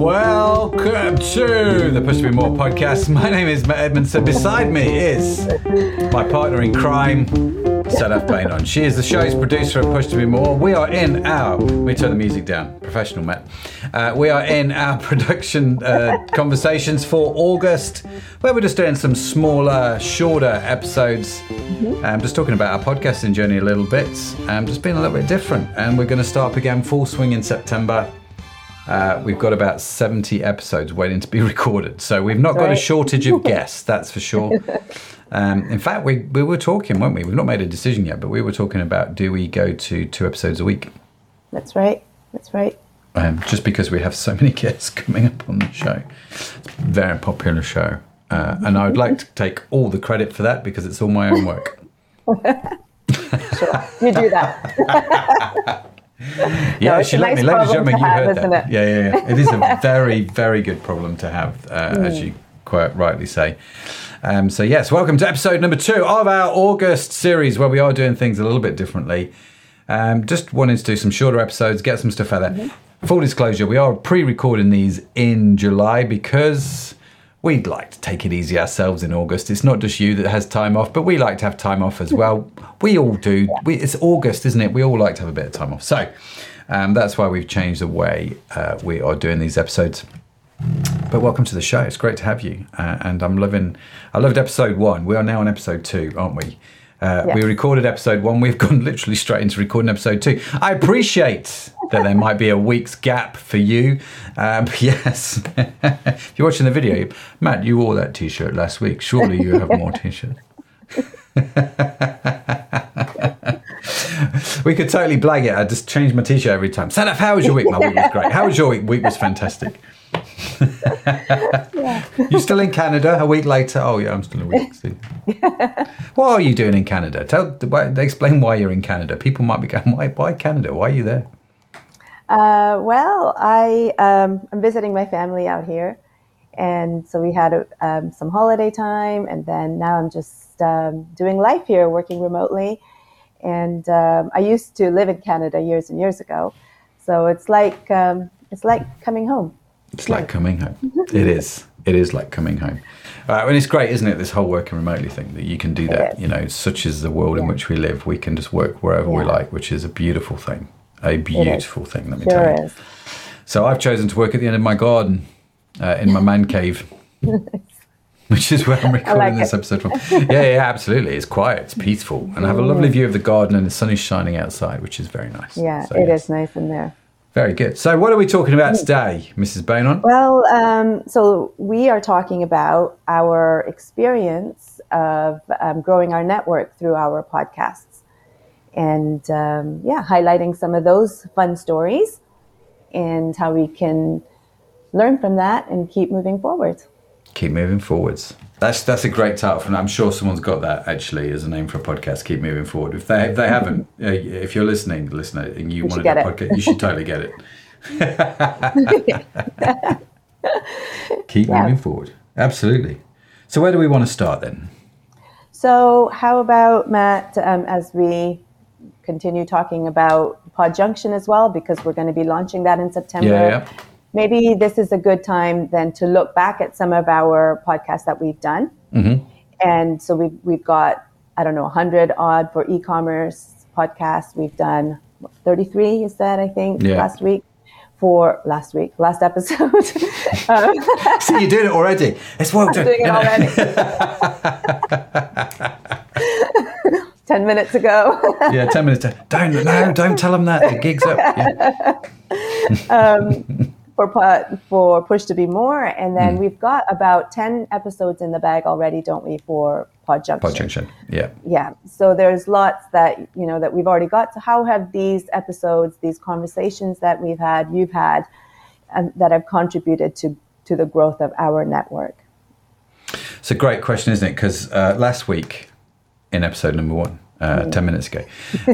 Welcome to the Push to Be More podcast. My name is Matt Edmondson. Beside me is my partner in crime, Sadaf Beynon. She is the show's producer of Push to Be More. We are in our, let me turn the music down, professional Matt. Uh, we are in our production uh, conversations for August, where we're just doing some smaller, shorter episodes. Um, just talking about our podcasting journey a little bit, um, just being a little bit different. And we're going to start up again full swing in September. Uh, we've got about 70 episodes waiting to be recorded. So we've not got a shortage of guests, that's for sure. Um, in fact, we, we were talking, weren't we? We've not made a decision yet, but we were talking about do we go to two episodes a week? That's right. That's right. Um, just because we have so many guests coming up on the show. It's a very popular show. Uh, and I would like to take all the credit for that because it's all my own work. Sure. You do that. Yeah, it's she let nice me, ladies and gentlemen, you have, heard that. it? Yeah, yeah, yeah. It is a very, very good problem to have, uh, Hmm. as you quite rightly say. Um, so, yes, welcome to episode number two of our August series where we are doing things a little bit differently. Um, just wanted to do some shorter episodes, get some stuff out there. Mm-hmm. Full disclosure, we are pre recording these in July because we'd like to take it easy ourselves in August. It's not just you that has time off, but we like to have time off as well. We all do. We, it's August, isn't it? We all like to have a bit of time off. So um, that's why we've changed the way uh, we are doing these episodes. But welcome to the show. It's great to have you. Uh, and I'm loving, I loved episode one. We are now on episode two, aren't we? Uh, We recorded episode one. We've gone literally straight into recording episode two. I appreciate that there might be a week's gap for you. Um, yes, if you're watching the video, Matt, you wore that t shirt last week. Surely you have more t shirts. we could totally blag it. I just change my t-shirt every time. Sadaf, how was your week? My week was great. How was your week? Week was fantastic. You still in Canada? A week later? Oh yeah, I'm still a week. See. what are you doing in Canada? Tell, explain why you're in Canada. People might be going, why, why Canada? Why are you there? Uh, well, I um, I'm visiting my family out here, and so we had um, some holiday time, and then now I'm just um, doing life here, working remotely. And um, I used to live in Canada years and years ago, so it's like um, it's like coming home. It's like coming home. It is. It is like coming home. Uh, and it's great, isn't it? This whole working remotely thing that you can do that. You know, such is the world in which we live. We can just work wherever we like, which is a beautiful thing. A beautiful thing. Let me tell you. is. So I've chosen to work at the end of my garden, uh, in my man cave, which is where I'm recording like this it. episode from. Yeah, yeah, absolutely. It's quiet, it's peaceful, and I have a lovely view of the garden, and the sun is shining outside, which is very nice. Yeah, so, it yes. is nice in there. Very good. So, what are we talking about today, Mrs. Beynon? Well, um, so we are talking about our experience of um, growing our network through our podcasts, and um, yeah, highlighting some of those fun stories and how we can learn from that and keep moving forward. Keep moving forwards. That's that's a great title, and I'm sure someone's got that actually as a name for a podcast. Keep moving forward. If they if they haven't, uh, if you're listening, listener, and you, You want a podcast, you should totally get it. Keep Yeah. moving forward. Absolutely. So where do we want to start then? So, how about Matt, um, as we continue talking about Pod Junction as well, because we're going to be launching that in September. Yeah, yeah. Maybe this is a good time then to look back at some of our podcasts that we've done. Mm-hmm. And so we've, we've got, I don't know, 100 odd for e commerce podcasts. We've done 33, you said, I think, Yeah. last week. For last week, last episode. um, See, you did it already. It's well done. doing it already. 10 minutes ago. yeah, ten minutes. To, don't no, don't tell them that the gig's up. Yeah. For for push to be more and then Hmm. we've got about 10 episodes in the bag already don't we for pod junction Pod junction. Yeah. yeah so there's lots that you know that we've already got so how have these episodes these conversations that we've had you've had and that have contributed to to the growth of our network It's a great question, isn't it? Because uh, last week, in episode number one, uh, 10 minutes ago,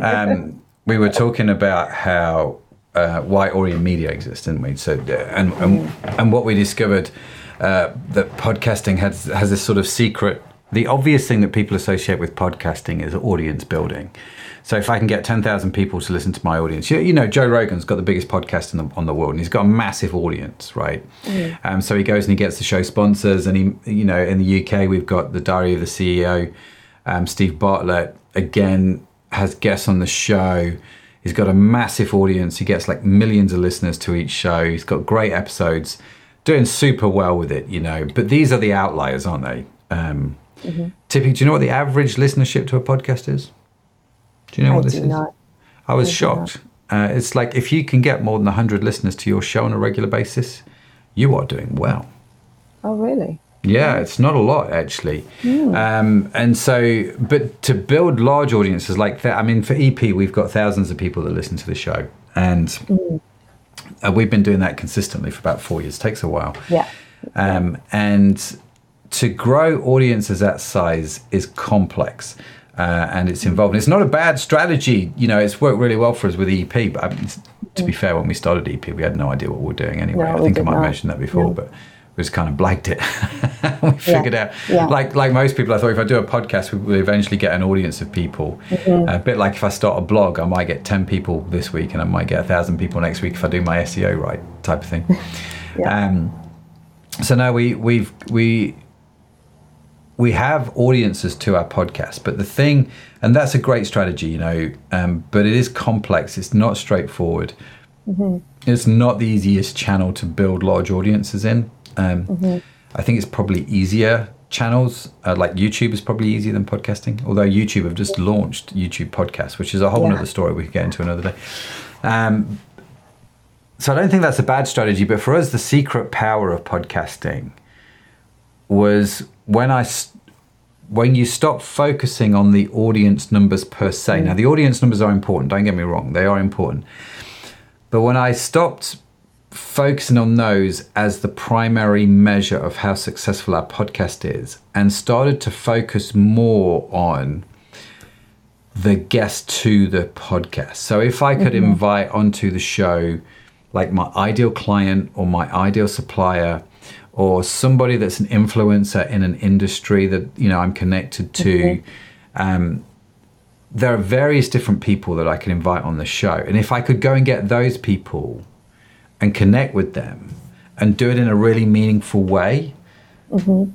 um, we were talking about how uh, why Orion Media exists, didn't we? So, uh, and, and, and what we discovered uh, that podcasting has, has this sort of secret the obvious thing that people associate with podcasting is audience building. So if I can get 10,000 people to listen to my audience, you, you, know, Joe Rogan's got the biggest podcast in the, on the world and he's got a massive audience, right? Mm. Um, so he goes and he gets the show sponsors and he, you know, in the UK, we've got the Diary of the CEO, um, Steve Bartlett, again, has guests on the show. He's got a massive audience. He gets like millions of listeners to each show. He's got great episodes, doing super well with it, you know. But these are the outliers, aren't they? Um, mm-hmm. Tippy, do you know what the average listenership to a podcast is? Do you know I what this is? Not. I was I shocked. Uh, it's like if you can get more than 100 listeners to your show on a regular basis, you are doing well. Oh, really? Yeah, it's not a lot actually. Mm. Um, and so, but to build large audiences like that, I mean, for EP, we've got thousands of people that listen to the show. And mm. uh, we've been doing that consistently for about four years. It takes a while. Yeah. Um, and to grow audiences that size is complex uh, and it's involved. And it's not a bad strategy. You know, it's worked really well for us with EP. But I mean, to be fair, when we started EP, we had no idea what we were doing anyway. No, I think I might have mentioned that before, but we just kind of blagged it. we figured yeah. out, yeah. like like most people, I thought if I do a podcast, we will eventually get an audience of people. Mm-hmm. A bit like if I start a blog, I might get ten people this week, and I might get a thousand people next week if I do my SEO right, type of thing. yeah. um, so now we we've we we have audiences to our podcast, but the thing, and that's a great strategy, you know, um, but it is complex. It's not straightforward. Mm-hmm. It's not the easiest channel to build large audiences in. Um, mm-hmm. I think it's probably easier channels uh, like YouTube is probably easier than podcasting. Although YouTube have just launched YouTube podcasts, which is a whole yeah. other story we could get into another day. Um, so I don't think that's a bad strategy. But for us, the secret power of podcasting was when I when you stop focusing on the audience numbers per se. Now the audience numbers are important. Don't get me wrong; they are important. But when I stopped focusing on those as the primary measure of how successful our podcast is and started to focus more on the guest to the podcast. So if I could mm-hmm. invite onto the show like my ideal client or my ideal supplier or somebody that's an influencer in an industry that you know I'm connected to. Mm-hmm. Um, there are various different people that I can invite on the show, and if I could go and get those people and connect with them and do it in a really meaningful way, mm-hmm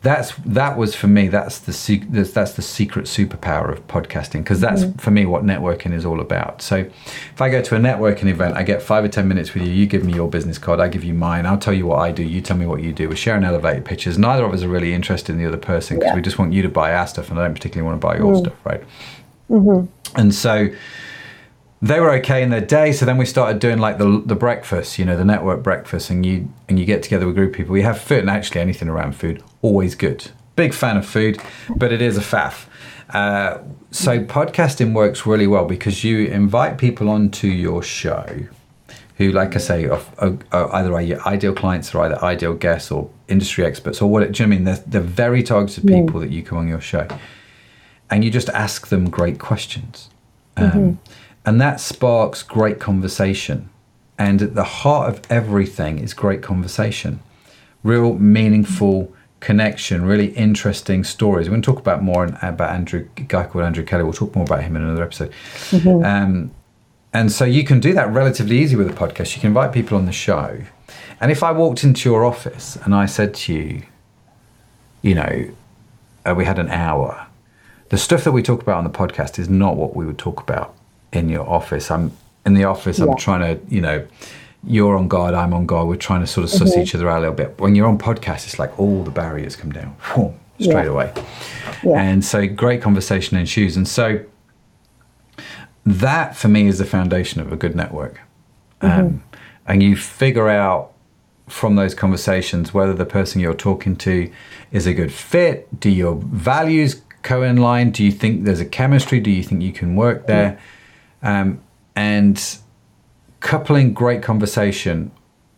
that's that was for me that's the that's the secret superpower of podcasting because that's mm-hmm. for me what networking is all about so if i go to a networking event i get five or ten minutes with you you give me your business card i give you mine i'll tell you what i do you tell me what you do we're sharing elevated pitches neither of us are really interested in the other person because yeah. we just want you to buy our stuff and i don't particularly want to buy your mm-hmm. stuff right mm-hmm. and so they were okay in their day. So then we started doing like the the breakfast, you know, the network breakfast, and you and you get together with a group of people. We have food, and actually anything around food, always good. Big fan of food, but it is a faff. Uh, so podcasting works really well because you invite people onto your show who, like I say, are, are, are either are your ideal clients or either ideal guests or industry experts or what. Do you know I mean? They're, they're very targeted people that you come on your show, and you just ask them great questions. Um, mm-hmm and that sparks great conversation. And at the heart of everything is great conversation, real meaningful connection, really interesting stories. We're going to talk about more about Andrew, a guy called Andrew Kelly. We'll talk more about him in another episode. Mm-hmm. Um, and so you can do that relatively easy with a podcast. You can invite people on the show. And if I walked into your office and I said to you, you know, uh, we had an hour, the stuff that we talk about on the podcast is not what we would talk about in your office. I'm in the office. I'm trying to, you know, you're on guard, I'm on guard. We're trying to sort of suss mm-hmm. each other out a little bit. When you're on podcast, it's like all the barriers come down whoom, straight yeah. away. Yeah. And so great conversation ensues. And so that for me is the foundation of a good network. Mm-hmm. Um, and you figure out from those conversations whether the person you're talking to is a good fit. Do your values co in line? Do you think there's a chemistry? Do you think you can work there? Mm-hmm um, and coupling great conversation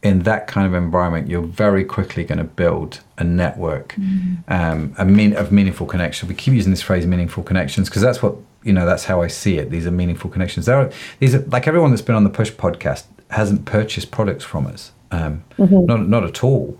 in that kind of environment, you're very quickly going to build a network mm-hmm. um, a mean, of meaningful connection. We keep using this phrase "meaningful connections" because that's what you know. That's how I see it. These are meaningful connections. There are these are like everyone that's been on the Push podcast hasn't purchased products from us. um, not not at all.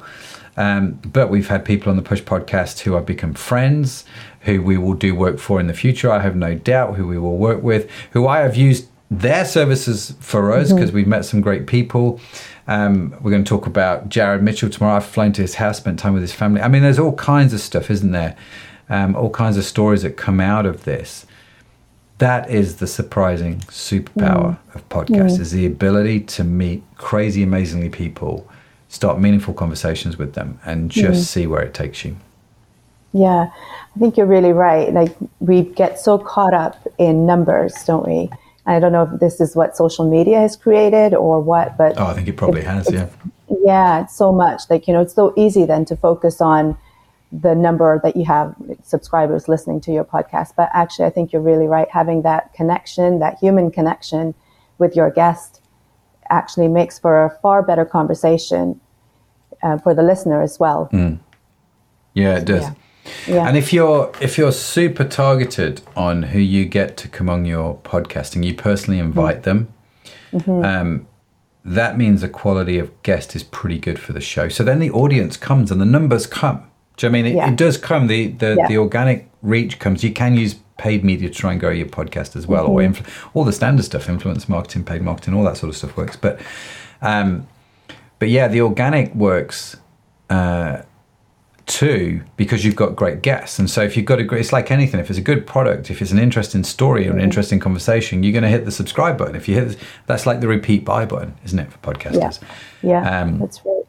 Um, but we've had people on the Push podcast who I've become friends, who we will do work for in the future. I have no doubt who we will work with, who I have used their services for us because we've met some great people. Um, we're going to talk about Jared Mitchell tomorrow. I've flown to his house, spent time with his family. I mean, there's all kinds of stuff, isn't there? Um, all kinds of stories that come out of this. That is the surprising superpower of podcasts: is the ability to meet crazy, amazingly people, start meaningful conversations with them, and just hmm. see where it takes you. Yeah, I think you're really right. Like we get so caught up in numbers, don't we? I don't know if this is what social media has created or what, but Oh, I think it probably has. Yeah. yeah, it's so much. Like, you know, it's so easy then to focus on the number that you have subscribers listening to your podcast. But actually, I think you're really right. Having that connection, that human connection with your guest actually makes for a far better conversation uh, for the listener as well. Yeah, it does. Yeah. Yeah. And if you're if you're super targeted on who you get to come on your podcast and you personally invite them, Mm-hmm. um, that means the quality of guest is pretty good for the show. So then the audience comes and the numbers come. Do you know what I mean it, Yeah. it does come? The the, Yeah. the organic reach comes. You can use paid media to try and grow your podcast as well, or Mm-hmm. influ- all the standard stuff, influence marketing, paid marketing, all that sort of stuff works. But um, but yeah, the organic works uh, too because you've got great guests. And so if you've got a great, it's like anything. If it's a good product, if it's an interesting story or an interesting conversation, you're going to hit the subscribe button. If you hit, that's like the repeat buy button, isn't it, for yeah. podcasters? Yeah. Um, that's right.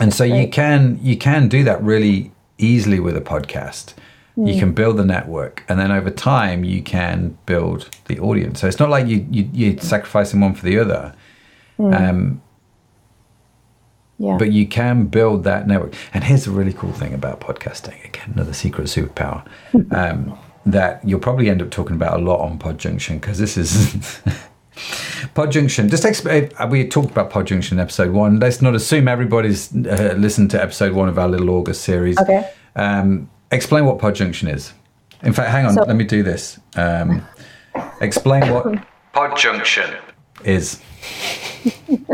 And so you can you can do that really easily with a podcast. You can build the network, and then over time you can build the audience. So it's not like you you you sacrificing one for the other. Um, Yeah. but you can build that network. And here's the really cool thing about podcasting again, another secret superpower um, that you'll probably end up talking about a lot on Podjunction because this is. Podjunction. Just exp- uh, we talked about Podjunction in episode one. Let's not assume everybody's uh, listened to episode one of our little August series. Okay. Um, explain what Podjunction is. In fact, hang on. So- let me do this. Um, explain what Podjunction is.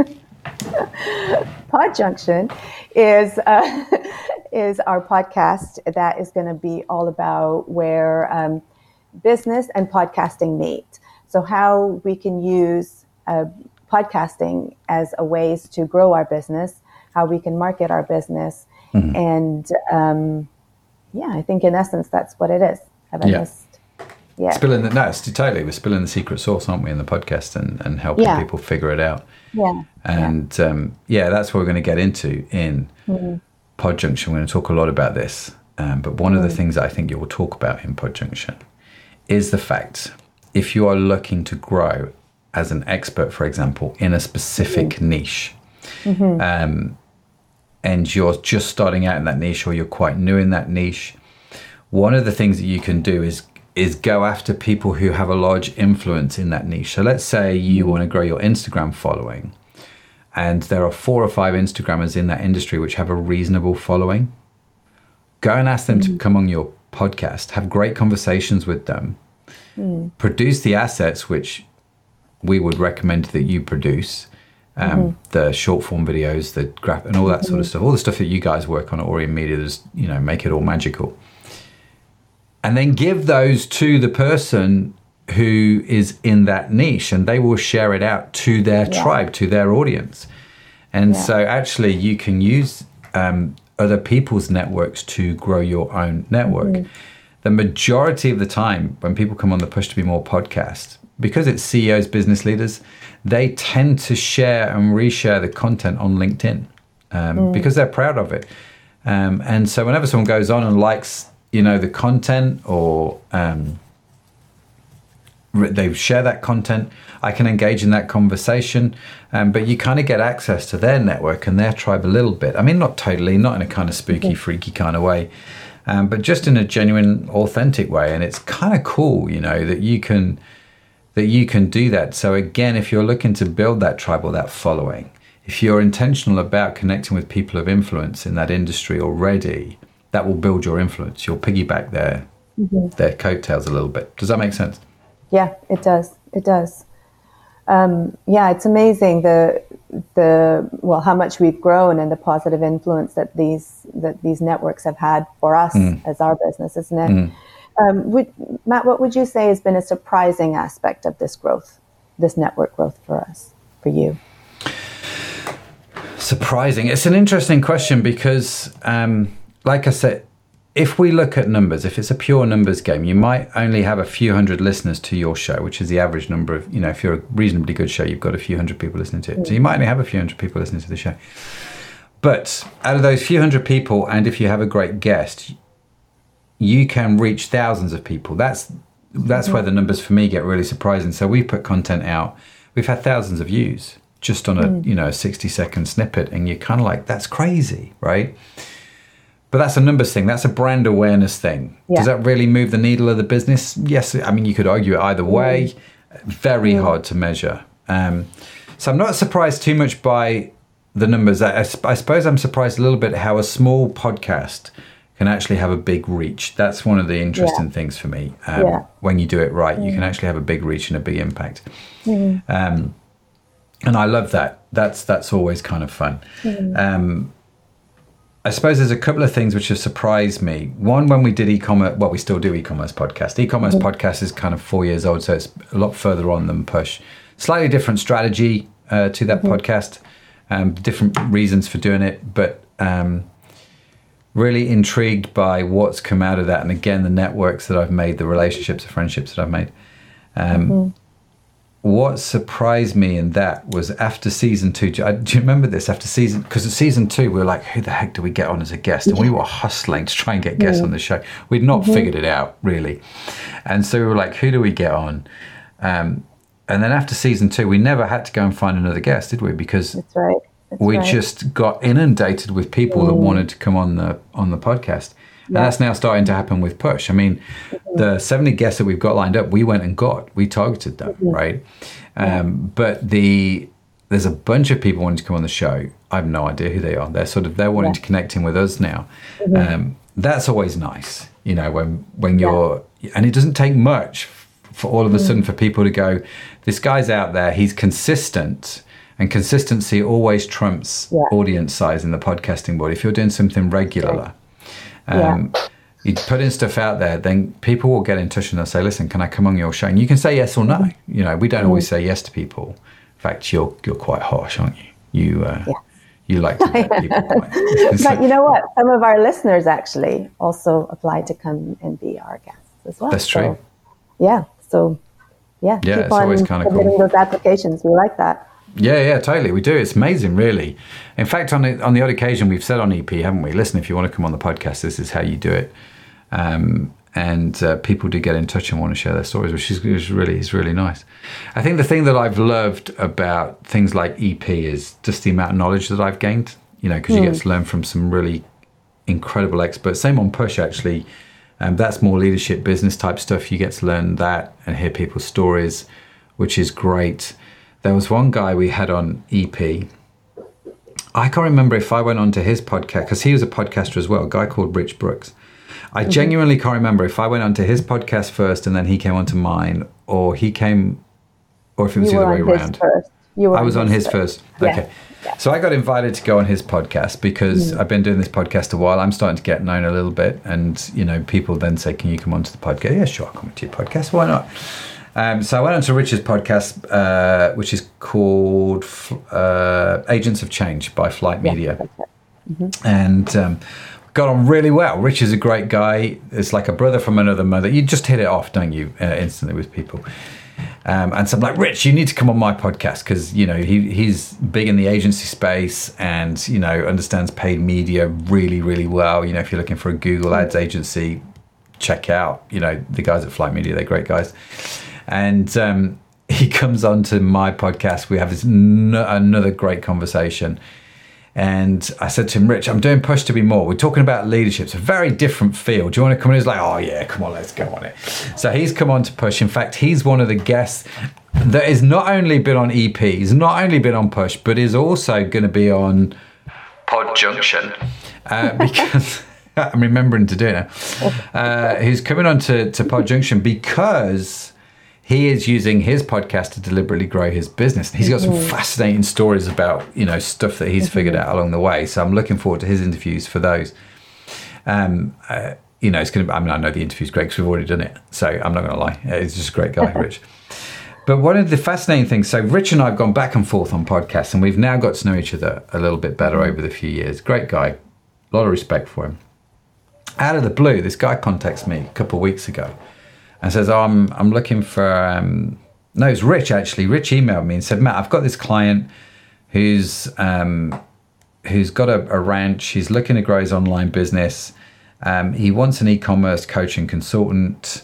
Podjunction is uh, is our podcast that is going to be all about where um, business and podcasting meet. So how we can use uh, podcasting as a ways to grow our business, how we can market our business, and um, yeah, I think in essence that's what it is. Have I Yeah. missed? Yeah. Spilling the no, totally. We're spilling the secret sauce, aren't we, in the podcast and, and helping Yeah. people figure it out. yeah. And um, yeah, that's what we're going to get into in Mm-hmm. Podjunction. We're going to talk a lot about this. Um, but one of Mm. the things that I think you will talk about in Podjunction is the fact if you are looking to grow as an expert, for example, in a specific Mm-hmm. niche, um, and you're just starting out in that niche or you're quite new in that niche, one of the things that you can do is is go after people who have a large influence in that niche. So let's say you want to grow your Instagram following and there are four or five Instagrammers in that industry which have a reasonable following. Go and ask them to mm. come on your podcast, have great conversations with them, mm. produce the assets which we would recommend that you produce. Um, The short form videos, the graph, and all that sort of stuff, all the stuff that you guys work on at Orion Media, is you know make it all magical and then give those to the person who is in that niche and they will share it out to their Yeah. tribe to their audience and Yeah. so actually you can use um, other people's networks to grow your own network Mm-hmm. the majority of the time when people come on the push to be more podcast because it's ceos business leaders they tend to share and reshare the content on linkedin um, Mm. because they're proud of it. Um, and so whenever someone goes on and likes you know the content or um, re- they share that content i can engage in that conversation um, but you kind of get access to their network and their tribe a little bit. I mean not totally not in a kind of spooky freaky kind of way um, but just in a genuine authentic way. And it's kind of cool you know that you can that you can do that so again if you're looking to build that tribe or that following if you're intentional about connecting with people of influence in that industry already that will build your influence you'll piggyback their their coattails a little bit does that make sense Yeah, it does. It does. Um, yeah, it's amazing the the well how much we've grown and the positive influence that these that these networks have had for us mm. as our business, isn't it? Mm. Um, would, Matt, what would you say has been a surprising aspect of this growth, this network growth for us, for you? Surprising. It's an interesting question because, um, like I said, if we look at numbers, if it's a pure numbers game, you might only have a few hundred listeners to your show, which is the average number of, you know, if you're a reasonably good show, you've got a few hundred people listening to it. So you might only have a few hundred people listening to the show. But out of those few hundred people, and if you have a great guest, you can reach thousands of people. That's that's where the numbers for me get really surprising. So we put content out. We've had thousands of views just on a mm. you know a 60 second snippet and you're kind of like that's crazy right but that's a numbers thing. That's a brand awareness thing. Yeah. Does that really move the needle of the business? Yes. I mean, you could argue it either way. Very mm. hard to measure. Um, so I'm not surprised too much by the numbers. I, I, suppose I'm surprised a little bit how a small podcast can actually have a big reach. That's one of the interesting yeah. things for me. Um, yeah. When you do it right, mm. you can mm. actually have a big reach and a big impact. Mm. Um, and I love that. That's that's always kind of fun. Mm. Um, I suppose there's a couple of things which have surprised me. One, when we did e-commerce, well, we still do e-commerce podcast. E-commerce mm-hmm. podcast is kind of four years old, so it's a lot further on than Push. Slightly different strategy uh, to that mm-hmm. podcast, um, different reasons for doing it, but um, really intrigued by what's come out of that. And again, the networks that I've made, the relationships, the friendships that I've made. Um, mm-hmm what surprised me in that was after season two. Do you, remember this? After season, because season two, we were like, who the heck do we get on as a guest? And we were hustling to try and get guests on the show. We'd not mm-hmm. figured it out really, and so we were like, who do we get on? Um, and then after season two, we never had to go and find another guest, did we? Because That's right. That's we right. just got inundated with people mm. that wanted to come on the on the podcast. And that's now starting to happen with Push. I mean, mm-hmm. the 70 guests that we've got lined up, we went and got, we targeted them, mm-hmm. right? Um, but the there's a bunch of people wanting to come on the show. I have no idea who they are. They're sort of they're wanting yeah. to connect in with us now. Mm-hmm. Um, that's always nice, you know, when when you're yeah. and it doesn't take much for all of a sudden mm. for people to go, this guy's out there, he's consistent. And consistency always trumps yeah. audience size in the podcasting world. If you're doing something regular, um, yeah. You put in stuff out there, then people will get in touch and they'll say, "Listen, can I come on your show?" And you can say yes or no. Mm-hmm. You know, we don't mm-hmm. always say yes to people. In fact, you're you're quite harsh, aren't you? You uh, yeah. you like to people. but you know what? Some of our listeners actually also applied to come and be our guests as well. That's true. So, yeah. So yeah, yeah, it's always kind of cool. those applications. We like that. Yeah, yeah, totally. We do. It's amazing, really. In fact, on the on the odd occasion, we've said on EP, haven't we? Listen, if you want to come on the podcast, this is how you do it. Um, and uh, people do get in touch and want to share their stories, which is, is really is really nice. I think the thing that I've loved about things like EP is just the amount of knowledge that I've gained. You know, because mm. you get hmm. to learn from some really incredible experts. Same on Push, actually. Um, that's more leadership, business type stuff. You get to learn that and hear people's stories, which is great. There was one guy we had on EP. I can't remember if I went on to his podcast because he was a podcaster as well, a guy called Rich Brooks. I mm-hmm. genuinely can't remember if I went on to his podcast first and then he came onto mine, or he came, or if it was you the other way around. You were I was on his first. first. Yeah. Okay. Yeah. So I got invited to go on his podcast because mm. I've been doing this podcast a while. I'm starting to get known a little bit, and you know, people then say, "Can you come onto the podcast?" Yeah, sure, I'll come to your podcast. Why not? Um, so I went on to Richard's podcast, uh, which is called uh, Agents of Change by Flyte Media. Yeah, mm-hmm. And um, got on really well. Rich is a great guy. It's like a brother from another mother. You just hit it off, don't you, uh, instantly with people. Um, and so I'm like, Rich, you need to come on my podcast because you know he he's big in the agency space and you know understands paid media really really well. You know if you're looking for a Google Ads agency, check out you know the guys at Flyte Media. They're great guys and um, he comes on to my podcast. We have this n- another great conversation. And I said to him, Rich, I'm doing Push to Be More. We're talking about leadership. It's a very different field. Do you want to come in? He's like, oh, yeah, come on, let's go on it. So he's come on to Push. In fact, he's one of the guests that has not only been on EP, he's not only been on Push, but is also going to be on Pod Junction uh, because. I'm remembering to do it now. Uh, he's coming on to, to Pod Junction because he is using his podcast to deliberately grow his business. He's got some fascinating stories about you know stuff that he's figured out along the way. So I'm looking forward to his interviews for those. Um, uh, you know, it's going to. I mean, I know the interview's great because we've already done it. So I'm not going to lie. He's just a great guy, Rich. But one of the fascinating things, so Rich and I have gone back and forth on podcasts, and we've now got to know each other a little bit better over the few years. Great guy, a lot of respect for him. Out of the blue, this guy contacts me a couple of weeks ago and says, oh, I'm, I'm looking for, um, no, it's Rich actually. Rich emailed me and said, Matt, I've got this client who's, um, who's got a, a ranch. He's looking to grow his online business. Um, he wants an e-commerce coach and consultant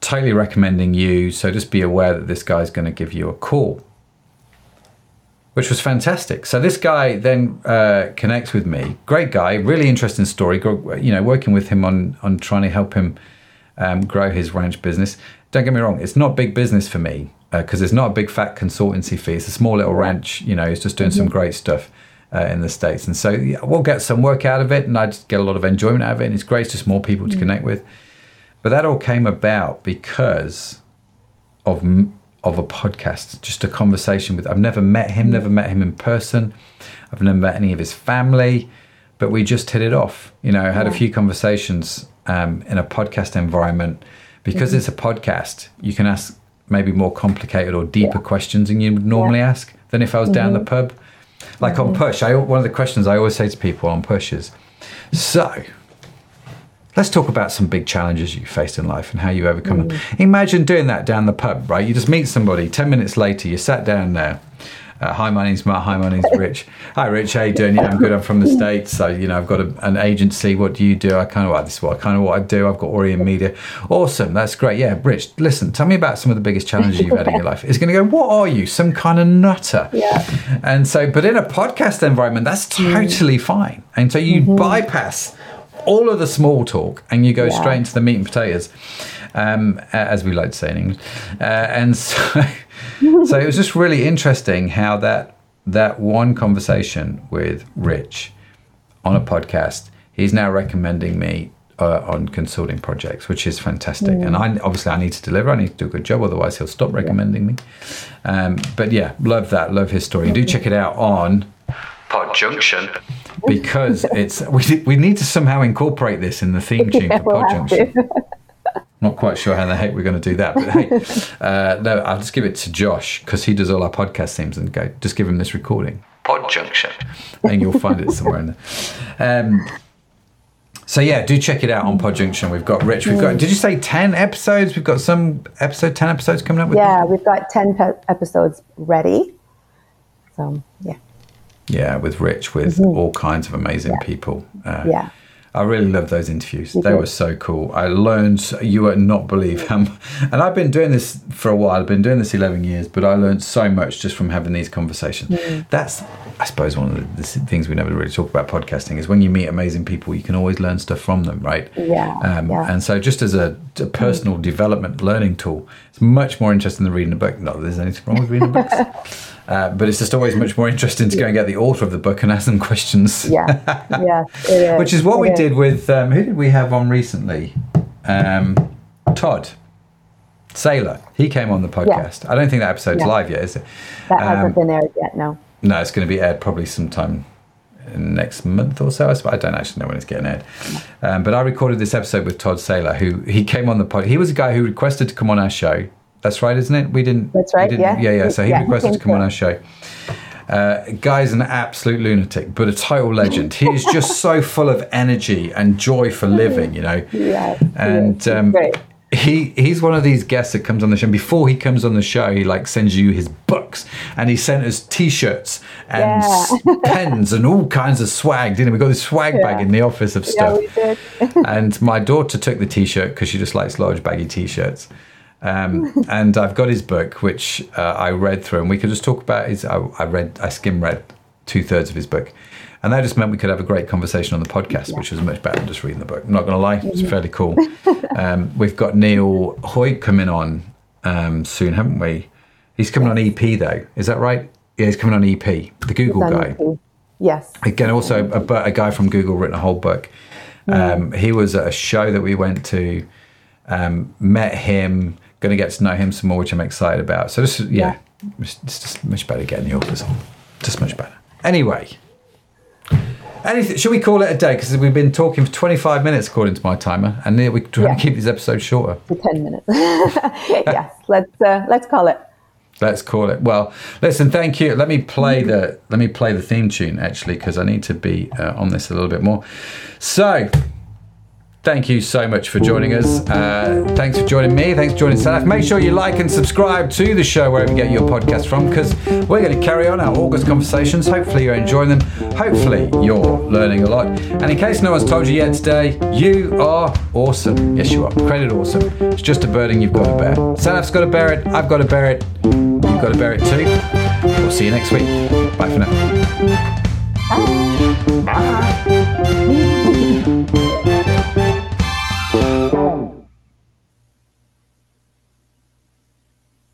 totally recommending you. So just be aware that this guy's going to give you a call, which was fantastic. So this guy then uh, connects with me. Great guy, really interesting story. You know, working with him on on trying to help him um, grow his ranch business. Don't get me wrong, it's not big business for me because uh, it's not a big fat consultancy fee. It's a small little ranch. You know, it's just doing mm-hmm. some great stuff. Uh, in the states, and so yeah, we'll get some work out of it, and I just get a lot of enjoyment out of it. And it's great, it's just more people to mm-hmm. connect with. But that all came about because of of a podcast, just a conversation with. I've never met him, never met him in person. I've never met any of his family, but we just hit it off. You know, had yeah. a few conversations um, in a podcast environment. Because mm-hmm. it's a podcast, you can ask maybe more complicated or deeper yeah. questions than you would normally yeah. ask than if I was mm-hmm. down the mm-hmm. pub. Like mm-hmm. on Push, I, one of the questions I always say to people on Push is, so Let's talk about some big challenges you faced in life and how you overcome them. Imagine doing that down the pub, right? You just meet somebody, 10 minutes later, you sat down there. Uh, hi, my name's Matt. Hi, my name's Rich. Hi, Rich. How you doing? Yeah, I'm good. I'm from the States. So, you know, I've got a, an agency. What do you do? I kind of like this is what I kind of what I do. I've got Orion Media. Awesome. That's great. Yeah, Rich, listen, tell me about some of the biggest challenges you've had in your life. It's going to go, what are you? Some kind of nutter. Yeah. And so, but in a podcast environment, that's mm. totally mm. fine. And so you mm-hmm. bypass all of the small talk and you go yeah. straight into the meat and potatoes, um, as we like to say in English. Uh, and so, so it was just really interesting how that that one conversation with Rich on a podcast, he's now recommending me uh, on consulting projects, which is fantastic. Mm. And I obviously I need to deliver. I need to do a good job, otherwise he'll stop recommending me. Um, but yeah, love that. Love his story. Do check it out on Pod Junction because it's we, we need to somehow incorporate this in the theme tune yeah, for Pod we'll Junction. Not quite sure how the heck we're going to do that, but hey, uh, no, I'll just give it to Josh because he does all our podcast themes and go. Just give him this recording, Pod Junction, and you'll find it somewhere in there. Um, so yeah, do check it out on Pod Junction. We've got Rich. We've got. Did you say ten episodes? We've got some episode ten episodes coming up. With yeah, we've got ten pe- episodes ready. So yeah. Yeah, with Rich, with mm-hmm. all kinds of amazing yeah. people. Uh, yeah. I really love those interviews. They were so cool. I learned, you would not believe how, and I've been doing this for a while. I've been doing this 11 years, but I learned so much just from having these conversations. That's, I suppose, one of the, the, things we never really talk about podcasting is when you meet amazing people, you can always learn stuff from them, right? Yeah. Um, yeah. And so, just as a, a personal mm. development learning tool, it's much more interesting than reading a book. Not that there's anything wrong with reading books. Uh, but it's just always much more interesting to go and get the author of the book and ask them questions. Yeah, yeah, Which is what it we is. did with um, who did we have on recently? Um, Todd Sailor. He came on the podcast. Yeah. I don't think that episode's yeah. live yet, is it? That um, hasn't been aired yet. No. No, it's going to be aired probably sometime next month or so. I don't actually know when it's getting aired. Um, but I recorded this episode with Todd Sailor, who he came on the pod. He was a guy who requested to come on our show that's right, isn't it? We didn't. That's right. Didn't, yeah. Yeah, yeah. So he yeah, requested he to come on our show. Uh, guy's an absolute lunatic, but a total legend. he is just so full of energy and joy for living, you know. Yeah. And um, he he's one of these guests that comes on the show. And before he comes on the show, he like sends you his books, and he sent us T-shirts and yeah. pens and all kinds of swag. Didn't we? got this swag yeah. bag in the office of stuff. Yeah, we did. and my daughter took the T-shirt because she just likes large baggy T-shirts. Um, and I've got his book, which uh, I read through, and we could just talk about his. I, I read, I skim read two thirds of his book, and that just meant we could have a great conversation on the podcast, yeah. which was much better than just reading the book. I'm not going to lie, it's fairly cool. Um, we've got Neil Hoyne coming on um, soon, haven't we? He's coming on EP though, is that right? Yeah, he's coming on EP, the Google guy. EP. Yes. Again, also a, a, guy from Google written a whole book. Um, he was at a show that we went to, um, met him going to get to know him some more, which I'm excited about. So this, is, yeah, it's just much better getting the authors on. Just much better. Anyway, anything? Should we call it a day? Because we've been talking for 25 minutes according to my timer, and we're trying Yeah. to keep these episodes shorter. For ten minutes. yes, let's uh, let's call it. Let's call it. Well, listen, thank you. Let me play the let me play the theme tune actually because I need to be uh, on this a little bit more. So, thank you so much for joining us. Uh, thanks for joining me. Thanks for joining Sadaf. Make sure you like and subscribe to the show wherever you get your podcast from because we're going to carry on our August conversations. Hopefully, you're enjoying them. Hopefully, you're learning a lot. And in case no one's told you yet today, you are awesome. Yes, you are. Credit awesome. It's just a burden you've got to bear. Sadaf's got to bear it. I've got to bear it. You've got to bear it too. We'll see you next week. Bye for now.